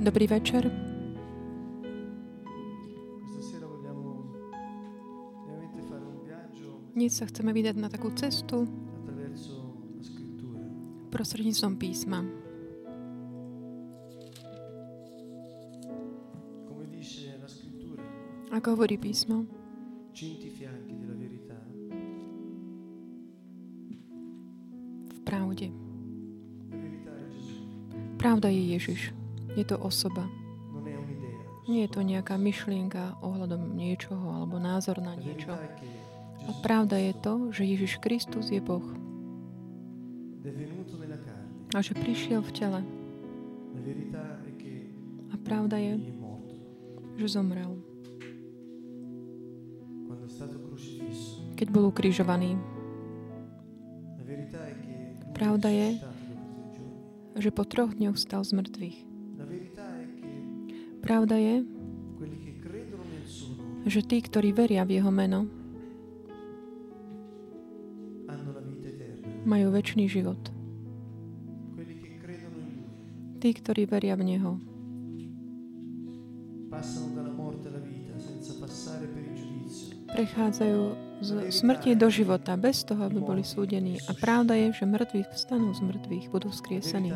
Dobrý večer. Dnes sa chceme vydať na takú cestu prostredníctvom písma. Ako hovorí písmo, v pravde. Pravda je Ježiš. Je to osoba. Nie je to nejaká myšlienka ohľadom niečoho alebo názor na niečo. A pravda je to, že Ježiš Kristus je Boh. A že prišiel v tele. A pravda je, že zomrel. Keď bol ukrižovaný. Pravda je, že po troch dňoch stal z mŕtvych. Pravda je, že tí, ktorí veria v Jeho meno, majú väčší život. Tí, ktorí veria v Neho, prechádzajú z smrti do života bez toho, aby boli súdení. A pravda je, že mŕtvi vstanú z mŕtvych, budú vzkriesení.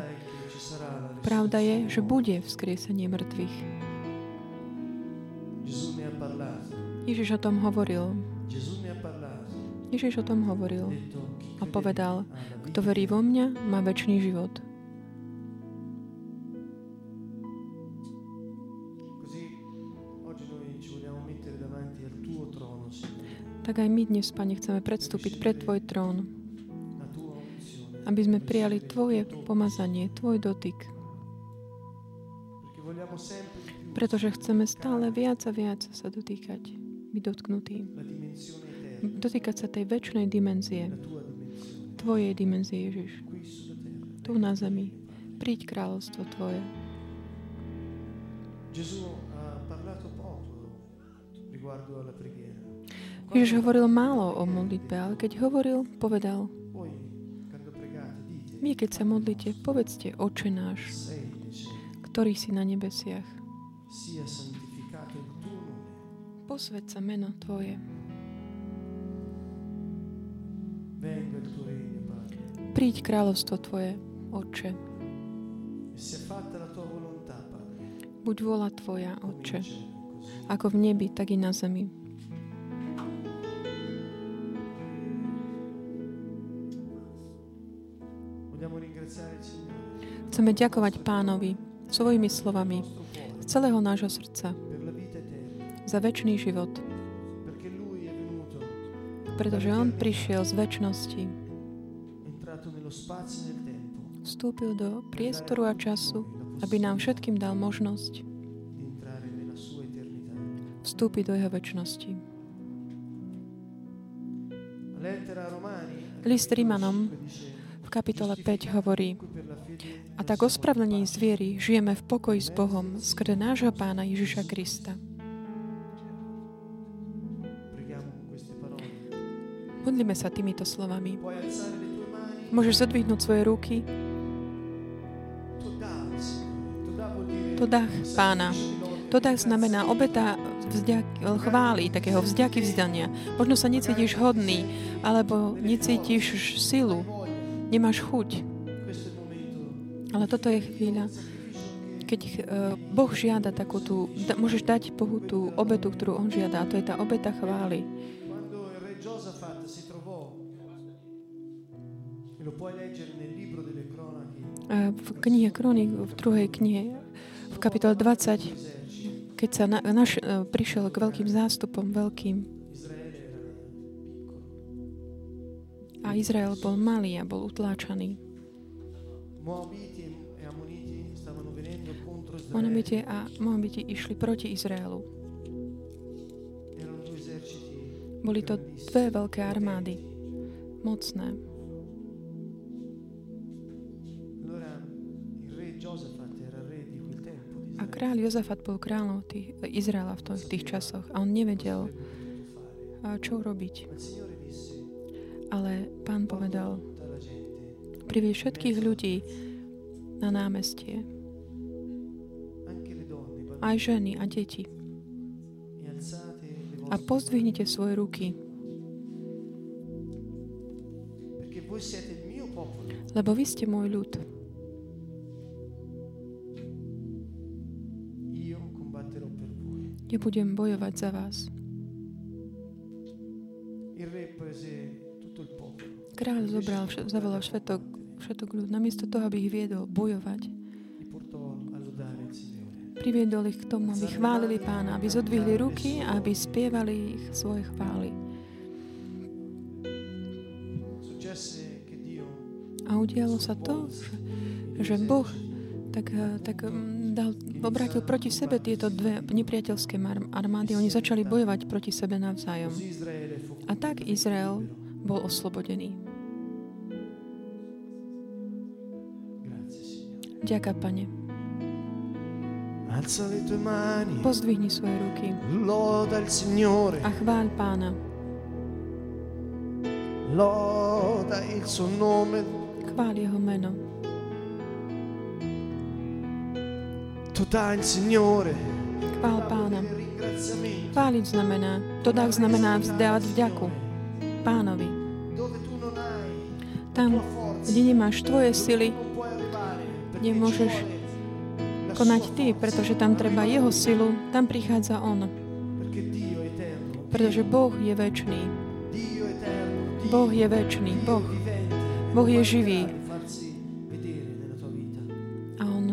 Pravda je, že bude vzkriesenie mŕtvych. Ježiš o tom hovoril. Ježiš o tom hovoril a povedal, kto verí vo mňa, má väčší život. Tak aj my dnes, Pane, chceme predstúpiť pred Tvoj trón, aby sme prijali Tvoje pomazanie, Tvoj dotyk. Pretože chceme stále viac a viac sa dotýkať, byť dotknutý. Dotýkať sa tej väčšnej dimenzie, Tvojej dimenzie, Ježiš. Tu na zemi. Príď kráľovstvo Tvoje. Ježiš hovoril málo o modlitbe, ale keď hovoril, povedal, vy, keď sa modlíte, povedzte, Oče náš, ktorý si na nebesiach. Posved meno Tvoje. Príď kráľovstvo Tvoje, Otče. Buď vola Tvoja, Otče, ako v nebi, tak i na zemi. Chceme ďakovať Pánovi svojimi slovami z celého nášho srdca za väčší život. Pretože On prišiel z väčšnosti. Vstúpil do priestoru a času, aby nám všetkým dal možnosť vstúpiť do Jeho väčšnosti. List Rímanom v kapitole 5 hovorí A tak ospravedlnení z viery žijeme v pokoji s Bohom skrze nášho Pána Ježiša Krista. Modlíme sa týmito slovami. Môžeš zadvihnúť svoje ruky. To dach pána. To dach znamená obeta vzďak, chvály, takého vzďaky vzdania. Možno sa necítiš hodný, alebo necítiš silu, nemáš chuť. Ale toto je chvíľa, keď uh, Boh žiada takú tú, môžeš dať Bohu tú obetu, ktorú On žiada, a to je tá obeta chvály. V knihe Kronik, v druhej knihe, v kapitole 20, keď sa na, naš, e, prišiel k veľkým zástupom, veľkým, a Izrael bol malý a bol utláčaný. Moabite a Moabiti išli proti Izraelu. Boli to dve veľké armády, mocné. A kráľ Jozafat bol kráľom tých, Izraela v tých, tých časoch a on nevedel, čo robiť. Ale pán povedal, privie všetkých ľudí na námestie. aj ženy a deti. A pozdvihnite svoje ruky. Lebo vy ste môj ľud. Nebudem bojovať za vás. Kráľ zobral, zavolal všetok, všetok ľud, namiesto toho, aby ich viedol bojovať. Priviedol ich k tomu, aby chválili pána, aby zodvihli ruky a aby spievali ich svoje chvály. A udialo sa to, že, že Boh tak, tak dal, obrátil proti sebe tieto dve nepriateľské armády. Oni začali bojovať proti sebe navzájom. A tak Izrael bol oslobodený. Ďaká, Pane. Pozdvihni svoje ruky a chváľ Pána. Loda il suo nome. Chváľ Jeho meno. Chvál Pána. Chváliť znamená, to dá znamená vzdávať vďaku Pánovi. Tam, kde nemáš tvoje sily, nemôžeš konať ty, pretože tam treba jeho silu, tam prichádza on. Pretože Boh je väčší. Boh je väčší. Boh. Boh je živý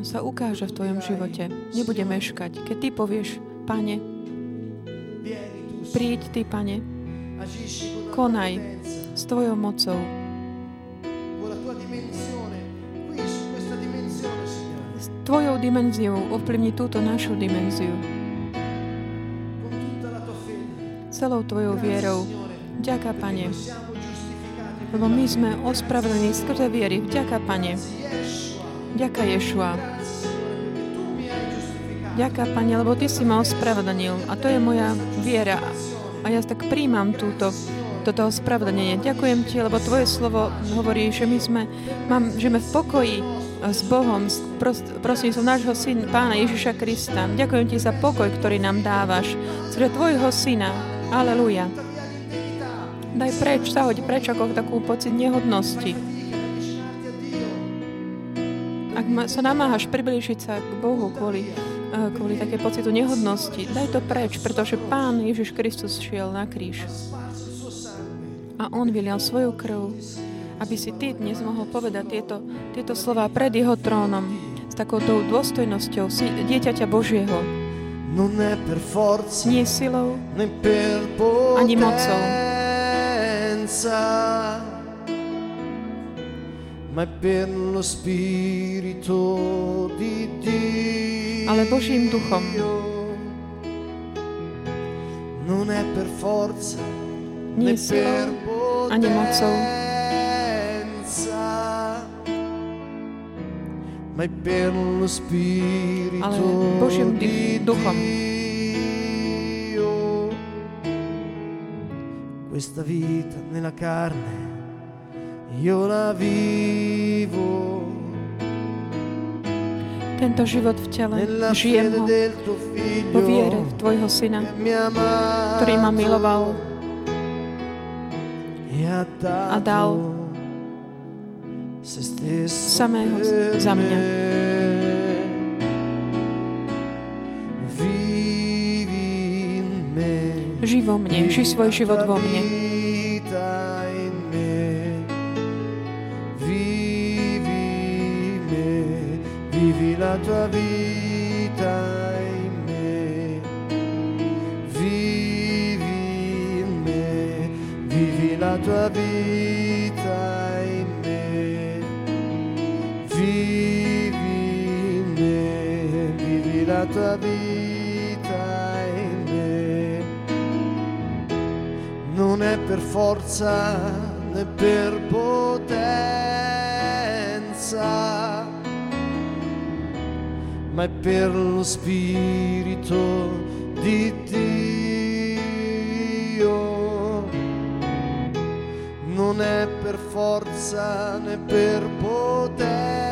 sa ukáže v tvojom živote. Nebude meškať. Keď ty povieš, pane, príď ty, pane, konaj s tvojou mocou. Dimenziou ovplyvni túto našu dimenziu. Celou tvojou vierou. Ďaká, Pane. Lebo my sme ospravedlení skrze viery. Vďaka, Pane. Ďaká, Ješua. Ďaká, Pane, lebo Ty si ma ospravedlnil a to je moja viera. A ja tak príjmam túto, toto ospravedlnenie. Ďakujem Ti, lebo Tvoje slovo hovorí, že my sme, mám, žijeme v pokoji s Bohom, prosím som nášho syna, Pána Ježiša Krista. Ďakujem Ti za pokoj, ktorý nám dávaš, skrze Tvojho syna. Aleluja. Daj preč, zahoď preč ako takú pocit nehodnosti. Ak sa namáhaš priblížiť sa k Bohu kvôli kvôli také pocitu nehodnosti. Daj to preč, pretože Pán Ježiš Kristus šiel na kríž. A On vylial svoju krv, aby si ty dnes mohol povedať tieto, tieto slova pred Jeho trónom s takouto dôstojnosťou si, dieťaťa Božieho. Nie silou, ani mocou, ma per lo Spirito di Dio ale Božím duchom. Nie silou ani mocou, ale Božím duchom. Questa vita nella carne io la vivo tento život v tele. Žijem ho vo viere v Tvojho Syna, ktorý ma miloval a dal samého za mňa. Ži vo mne, ži svoj život vo mne. la tua vita in me, vivi in me, vivi la tua vita in me, tua vita in me. Non è per forza né per potenza ma è per lo Spirito di Dio. Non è per forza né per potenza,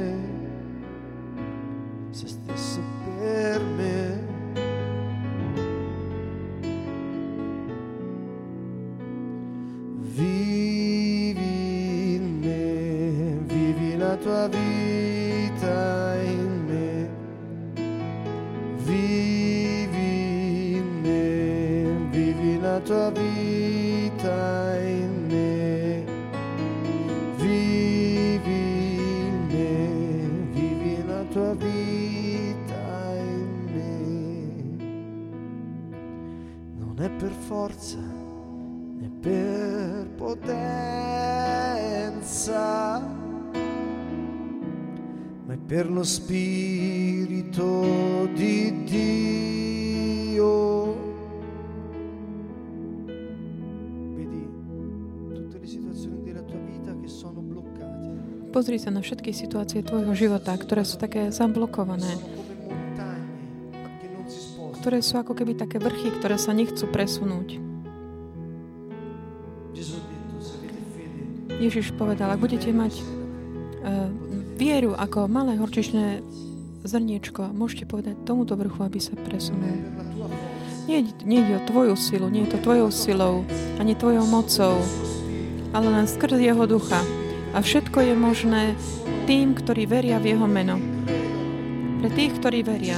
lo Spirito di Dio. Vedi tutte le situazioni della tua vita che sono bloccate. Pozri sa na všetky situácie tvojho života, ktoré sú také zablokované, ktoré sú ako keby také vrchy, ktoré sa nechcú presunúť. Ježiš povedal, ak budete mať vieru ako malé horčičné zrniečko, môžete povedať tomuto vrchu, aby sa presunul. Nie, nie ide o tvoju silu, nie je to tvojou silou, ani tvojou mocou, ale len skrz jeho ducha. A všetko je možné tým, ktorí veria v jeho meno. Pre tých, ktorí veria,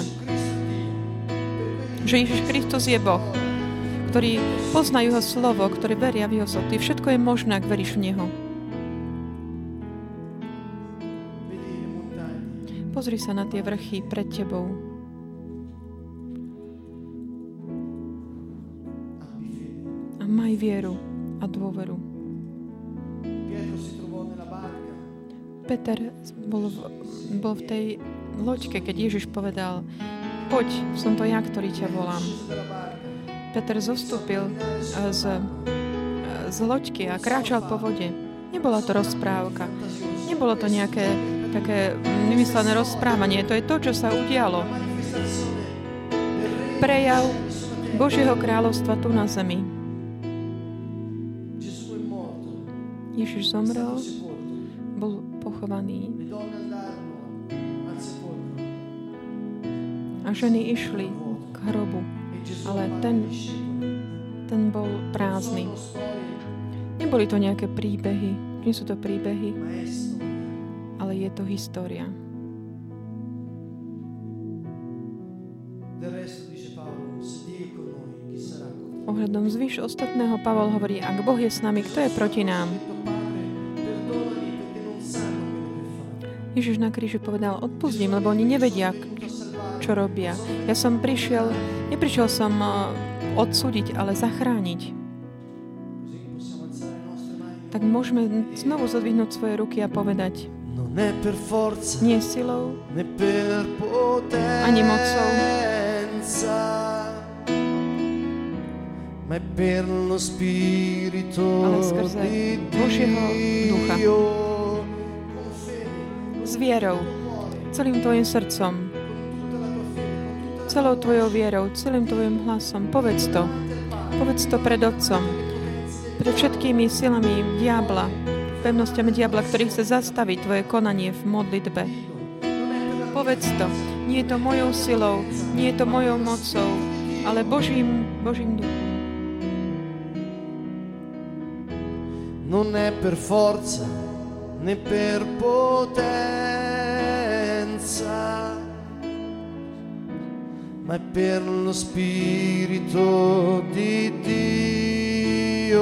že Ježiš Kristus je Boh, ktorí poznajú jeho slovo, ktorí veria v jeho soty. Všetko je možné, ak veríš v neho. Pozri sa na tie vrchy pred tebou. A maj vieru a dôveru. Peter bol v, bol v tej loďke, keď Ježiš povedal poď, som to ja, ktorý ťa volám. Peter zostúpil eh, z, eh, z loďky a kráčal po vode. Nebola to rozprávka. Nebolo to nejaké také vymyslené rozprávanie. To je to, čo sa udialo. Prejav Božieho kráľovstva tu na zemi. Ježiš zomrel, bol pochovaný a ženy išli k hrobu, ale ten, ten bol prázdny. Neboli to nejaké príbehy, nie sú to príbehy. Ale je to história. Ohľadom zvyš ostatného Pavol hovorí, ak Boh je s nami, kto je proti nám? Ježiš na kríži povedal, odpustím, lebo oni nevedia, čo robia. Ja som prišiel, neprišiel som eh, odsúdiť, ale zachrániť. Tak môžeme znovu zodvihnúť svoje ruky a povedať, Forza nie silou, Ani mocou. Ale skrze Božieho ducha. S vierou, celým tvojim srdcom, celou tvojou vierou, celým tvojim hlasom. Povedz to. Povedz to pred Otcom. Pred všetkými silami diabla, pevnosťami diabla, ktorý chce zastaviť tvoje konanie v modlitbe. Povedz to. Nie je to mojou silou, nie je to mojou mocou, ale Božím, Božím duchom. non è per forza né per potenza, ma è per lo Spirito di Dio.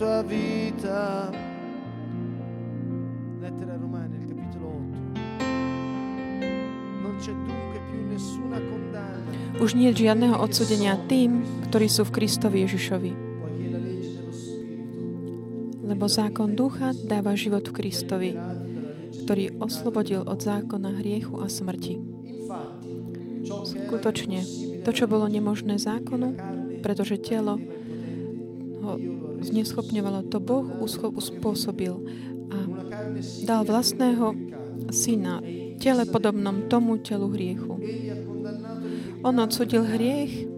tua vita. Lettera Romani, il capitolo 8. Non c'è dunque più nessuna condanna, Už nie je žiadneho odsudenia tým, ktorí sú v Kristovi Ježišovi. Lebo zákon ducha dáva život v Kristovi, ktorý oslobodil od zákona hriechu a smrti. Skutočne, to, čo bolo nemožné zákonu, pretože telo ho zneschopňovalo, to Boh uspôsobil a dal vlastného syna tele podobnom tomu telu hriechu. On odsudil hriech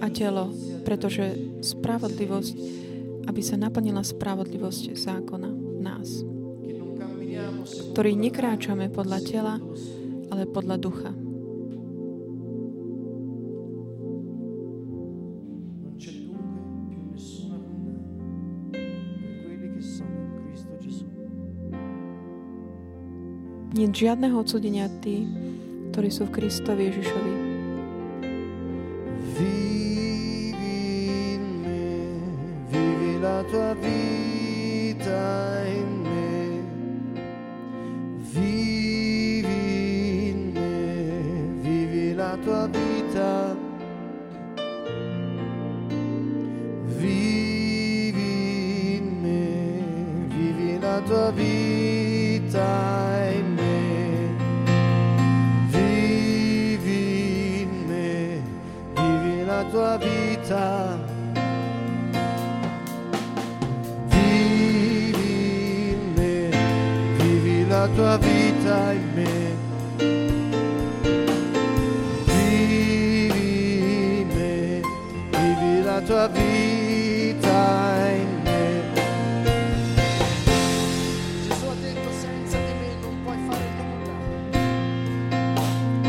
a telo, pretože spravodlivosť, aby sa naplnila spravodlivosť zákona v nás, ktorý nekráčame podľa tela, ale podľa ducha. Nie žiadneho odsudenia tí, ktorí sú v Kristovi Ježišovi.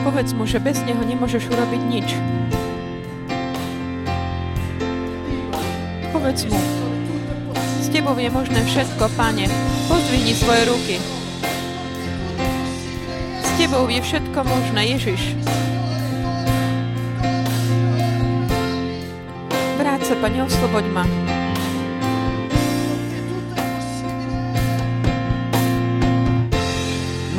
Povedz mu, že bez neho nemôžeš urobiť nič. Povedz mu, s tebou je možné všetko, pane. Pozdvihni svoje ruky. S tebou je všetko možné, Ježiš. Vráť sa, pane, osloboď ma.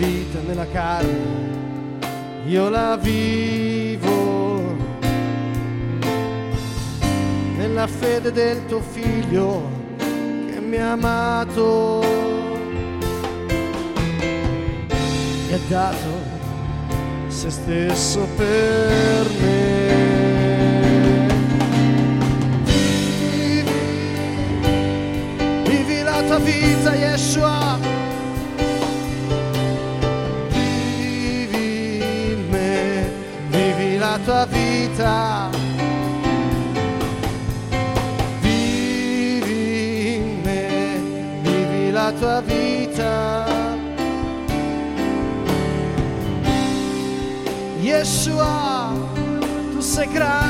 vita nella carne, io la vivo nella fede del tuo figlio che mi ha amato e ha dato se stesso per me. Vivi, vivi la tua vita, Yeshua. La tua vita. Vivi in me, vivi la tua vita. Yeshua, tu sei grande.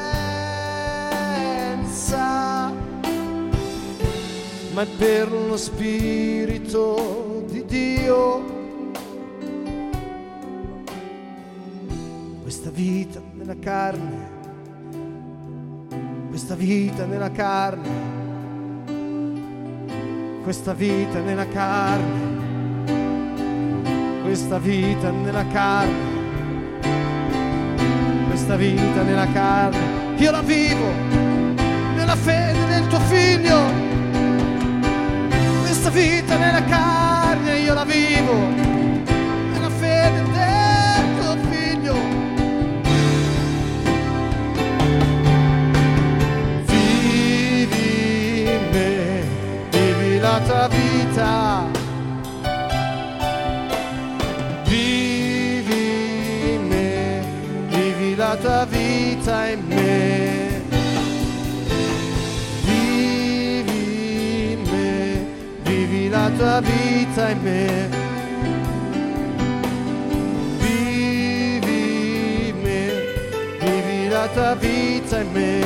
ma è per lo Spirito di Dio. questa vita nella carne, questa vita nella carne, questa vita nella carne, questa vita nella carne, questa vita nella carne, io la vivo nella fede del tuo figlio, vita nella carne, io la vivo nella fede del tuo figlio. Vivi in me, vivi la tua vita. Vivi in me, vivi la tua vita in me. Vivi la tua vita in me. Vivi in me, vivi la tua vita in me.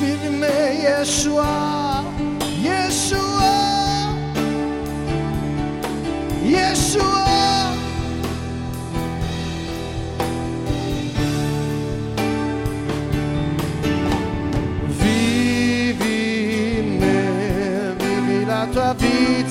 Vivi in me, Yeshua, Yeshua, Yeshua.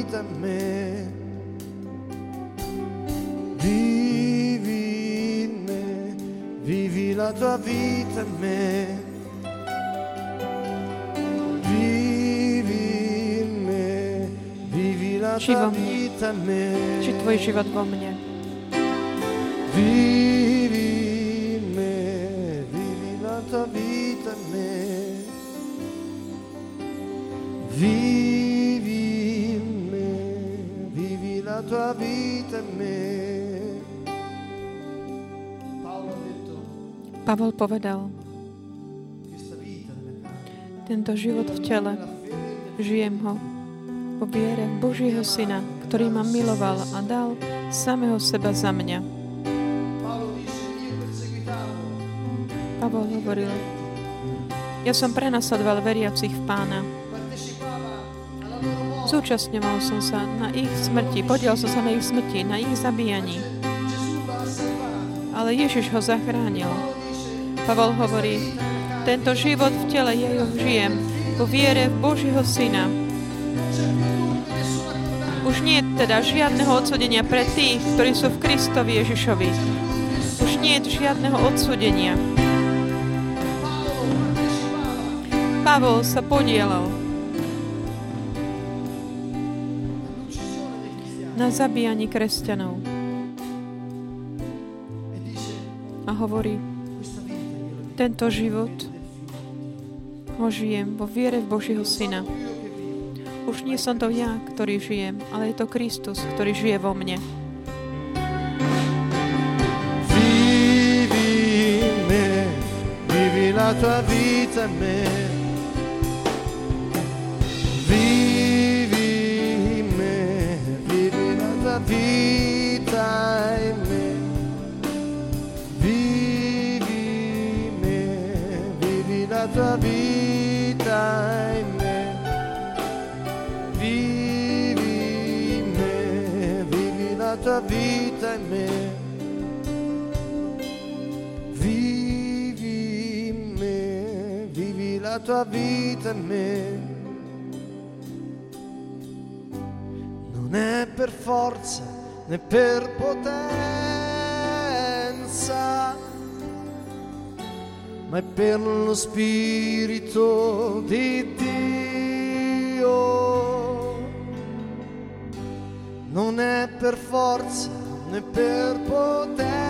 Tua vita in me. Vivi la tua vita in me. Vivi in me, vivi la tua vita in me. Či tvoj život vo mne. Pavol povedal, tento život v tele, žijem ho vo viere Božieho Syna, ktorý ma miloval a dal samého seba za mňa. Pavol hovoril, ja som prenasledoval veriacich v pána. Zúčastňoval som sa na ich smrti, podiel som sa na ich smrti, na ich zabíjaní. Ale Ježiš ho zachránil. Pavol hovorí, tento život v tele ja ho žijem vo viere v Božieho Syna. Už nie je teda žiadneho odsudenia pre tých, ktorí sú v Kristovi Ježišovi. Už nie je žiadneho odsudenia. Pavol sa podielal na zabíjaní kresťanov. Tento život ho žijem vo viere v Božieho Syna. Už nie som to ja, ktorý žijem, ale je to Kristus, ktorý žije vo mne. Vivi in me, vivi la tua vita in me. Vivi in me, vivi la tua vita tua vita in me. Non è per forza né per potenza, ma è per lo Spirito di Dio. Non è per forza né per potenza,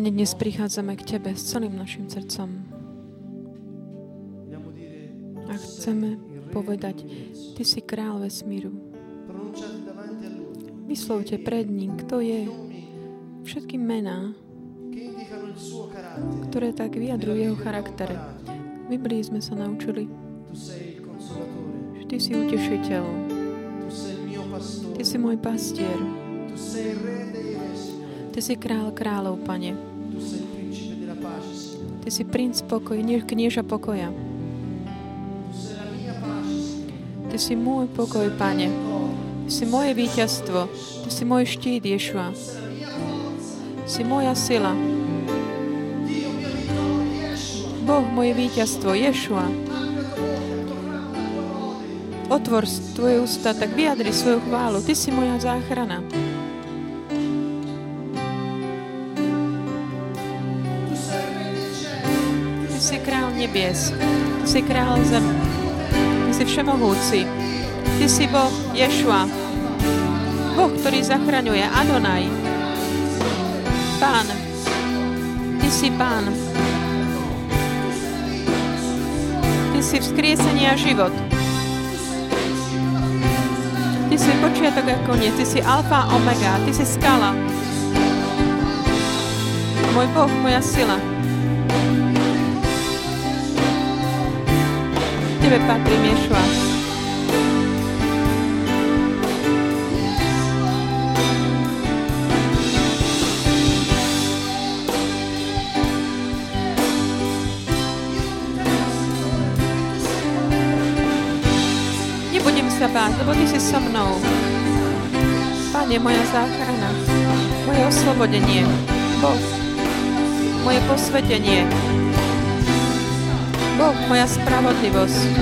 Pane, dnes prichádzame k Tebe s celým našim srdcom a chceme povedať, Ty si král vesmíru. Vyslovte pred ním, kto je všetky mená, ktoré tak vyjadrujú jeho charakter. V Biblii sme sa naučili, že Ty si utešiteľ, Ty si môj pastier, Ty si král kráľov, Pane. Ty si princ pokoj, nie- knieža pokoja. Ty si môj pokoj, Pane. Ty si moje víťazstvo. Ty si môj štít, Ješua. Si moja sila. Boh, moje víťazstvo, Ješua. Otvor tvoje ústa, tak vyjadri svoju chválu. Ty si moja záchrana. Nebies. Ty si král zem. Ty si všemohúci. Ty si Boh Ješua. Boh, ktorý zachraňuje. Adonaj. Pán. Ty si Pán. Ty si vzkriesenie a život. Ty si počiatok a koniec. Ty si alfa a omega. Ty si skala. Môj Boh, moja sila. Tebe patrím, Ješua. Nebudem sa báť, lebo Ty si so mnou. Pane, moja záchrana, moje oslobodenie. Boh, moje posvetenie. Boh, moja spravodlivosť.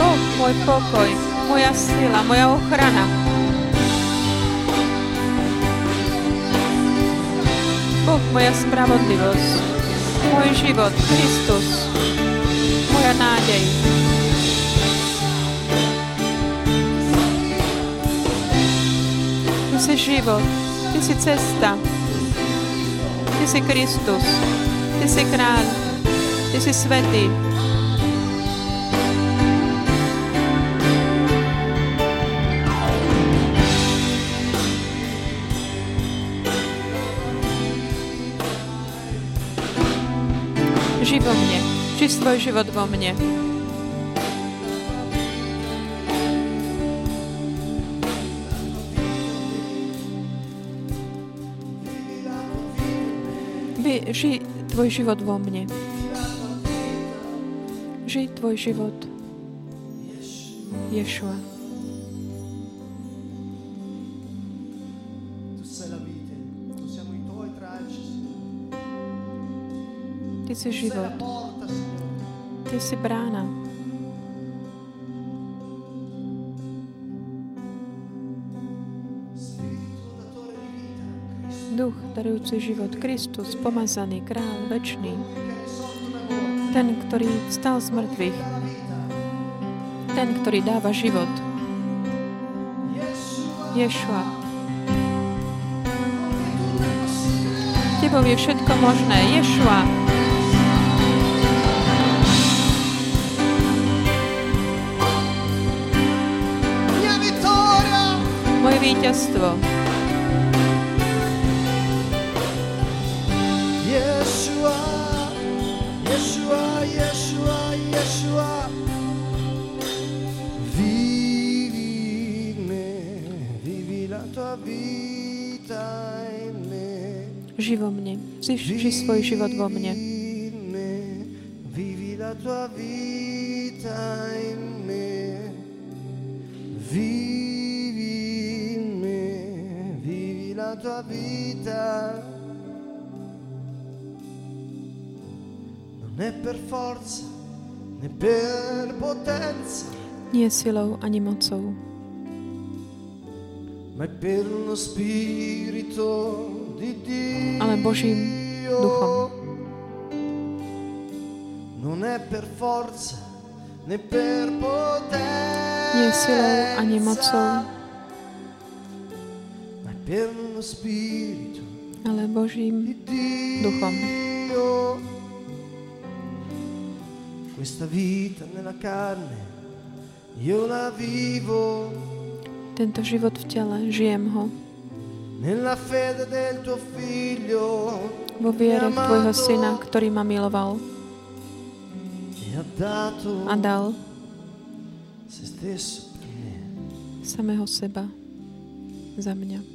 Boh, môj pokoj, moja sila, moja ochrana. Boh, moja spravodlivosť, môj život, Kristus, moja nádej. Ty si život, Ty si cesta, Ty si Kristus, Ty si kráľ, Ty si svetý. Ži vo mne, ži svoj život vo mne. Vy, ži tvoj život vo mne. Ži tvoj život. Ješua. Ty si život. Ty si brána. Darujúci život. Kristus, pomazaný, král, večný. Ten, ktorý stal z mŕtvych. Ten, ktorý dáva život. Ješua. Tebou je všetko možné. Ješua. Moje víťazstvo. Ži vo mne. Ži, ži svoj život vo mne. Vivi in me, vivi la tua vita in me. Vivi in me, vivi la tua vita. Non è per forza né per potenza, Nie silou ani mocou, ma è per uno spirito. Ale Božím duchom. Nie silou ani mocou, ale Božím duchom. Questa vita nella carne, io la vivo Tento život v tele, žijem ho nella fede del tuo figlio vo viere v Tvojho Syna, ktorý ma miloval. E a dal samého seba za mňa.